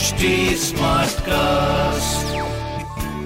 HD Smartcast.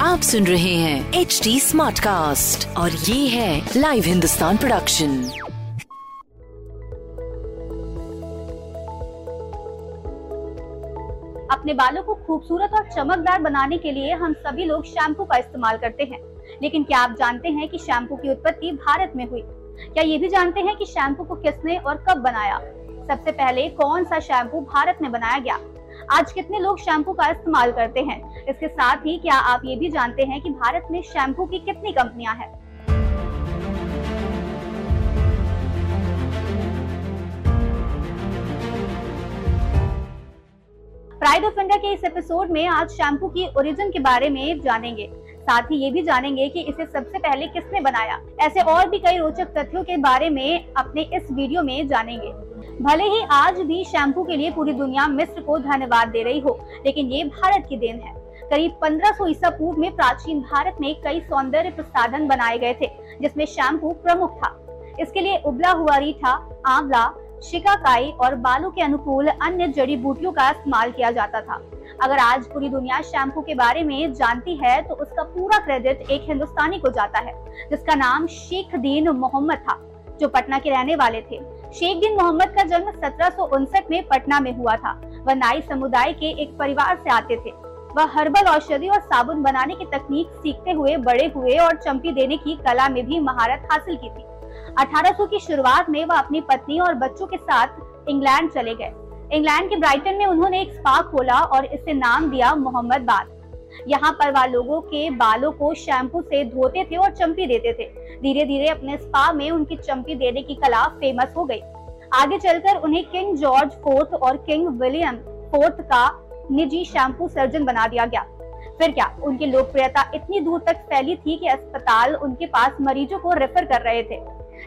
आप सुन रहे हैं एच डी स्मार्ट कास्ट और ये है लाइव हिंदुस्तान प्रोडक्शन अपने बालों को खूबसूरत और चमकदार बनाने के लिए हम सभी लोग शैम्पू का इस्तेमाल करते हैं। लेकिन क्या आप जानते हैं कि शैम्पू की उत्पत्ति भारत में हुई? क्या ये भी जानते हैं कि शैम्पू को किसने और कब बनाया? सबसे पहले कौन सा शैम्पू भारत में बनाया गया? आज कितने लोग शैम्पू का इस्तेमाल करते हैं? इसके साथ ही क्या आप ये भी जानते हैं कि भारत में शैम्पू की कितनी कंपनियाँ हैं? प्राइड ऑफ़ इंडिया के इस एपिसोड में आज शैम्पू की ओरिजिन के बारे में जानेंगे। साथ ही ये भी जानेंगे कि इसे सबसे पहले किसने बनाया। ऐसे और भी कई रोचक तथ्यों के बारे में अपने इस वीडियो में जानेंगे। भले ही आज भी शैम्पू के लिए पूरी दुनिया मिस्र को धन्यवाद दे रही हो, लेकिन ये भारत की देन है। करीब 1500 ईसा पूर्व में प्राचीन भारत में कई सौंदर्य प्रसाधन बनाए गए थे, जिसमें शैम्पू प्रमुख था। इसके लिए उबला हुआ रीठा, आंवला, शिकाकाई और बालों के अनुकूल अन्य जड़ी बूटियों का इस्तेमाल किया जाता था। अगर आज पूरी दुनिया शैम्पू के बारे में जानती है तो उसका पूरा क्रेडिट एक हिंदुस्तानी को जाता है, जिसका नाम शेख दीन मोहम्मद था, जो पटना के रहने वाले थे। शेख दीन मोहम्मद का जन्म सत्रह सौ उनसठ में पटना में हुआ था। वह नाई समुदाय के एक परिवार से आते थे। वह हर्बल औषधि और साबुन बनाने की तकनीक सीखते हुए, बड़े हुए और चमकी देने की कला में भी महारत हासिल की थी। 1800 की शुरुआत में वह अपनी पत्नी और बच्चों के साथ इंग्लैंड चले गए। इंग्लैंड के ब्राइटन में उन्होंने एक स्पा खोला और इसे नाम दिया मोहम्मद बाद यहाँ पर वह लोगों के बालों को शैम्पू से धोते थे और चंपी देते थे। धीरे धीरे अपने स्पा में उनकी चंपी देने की कला फ़ेमस हो गई। आगे चलकर उन्हें किंग जॉर्ज फोर्थ और किंग विलियम फोर्थ का निजी शैम्पू सर्जन बना दिया गया। फिर क्या, उनकी लोकप्रियता इतनी दूर तक फैली थी कि अस्पताल उनके पास मरीजों को रेफर कर रहे थे,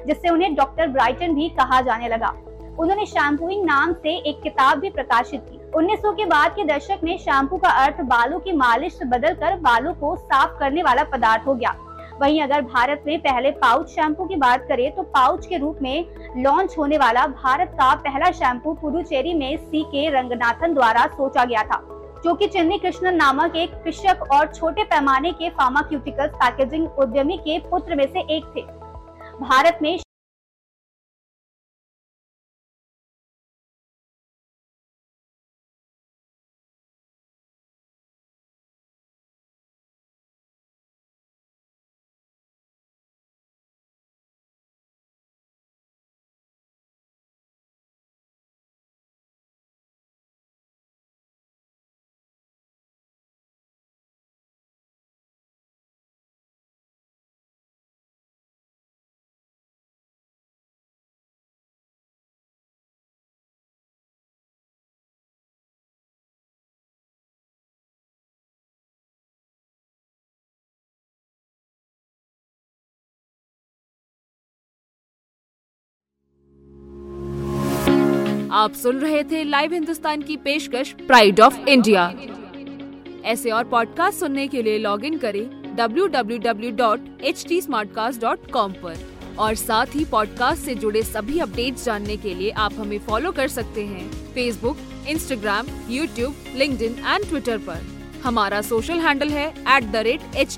जिससे उन्हें डॉक्टर ब्राइटन भी कहा जाने लगा। उन्होंने शैम्पूइंग नाम से एक किताब भी प्रकाशित की। 1900 के बाद के दशक में शैम्पू का अर्थ बालों की मालिश से बदलकर बालों को साफ़ करने वाला पदार्थ हो गया। वहीं अगर भारत में पहले पाउच शैम्पू की बात करें तो पाउच के रूप में लॉन्च होने वाला भारत का पहला शैम्पू पुडुचेरी में सी के रंगनाथन द्वारा सोचा गया था, जो कि चन्नी कृष्णन नामक एक कृषक और छोटे पैमाने के फार्माक्यूटिकल्स पैकेजिंग उद्यमी के पुत्र में से एक थे। भारत में आप सुन रहे थे लाइव हिंदुस्तान की पेशकश प्राइड ऑफ़ इंडिया ऐसे और पॉडकास्ट सुनने के लिए लॉग इन करें www.htsmartcast.com पर। और साथ ही पॉडकास्ट से जुड़े सभी अपडेट्स जानने के लिए आप हमें फॉलो कर सकते हैं। Facebook Instagram YouTube link and Twitter पर। हमारा सोशल हैंडल है एट द रेट एच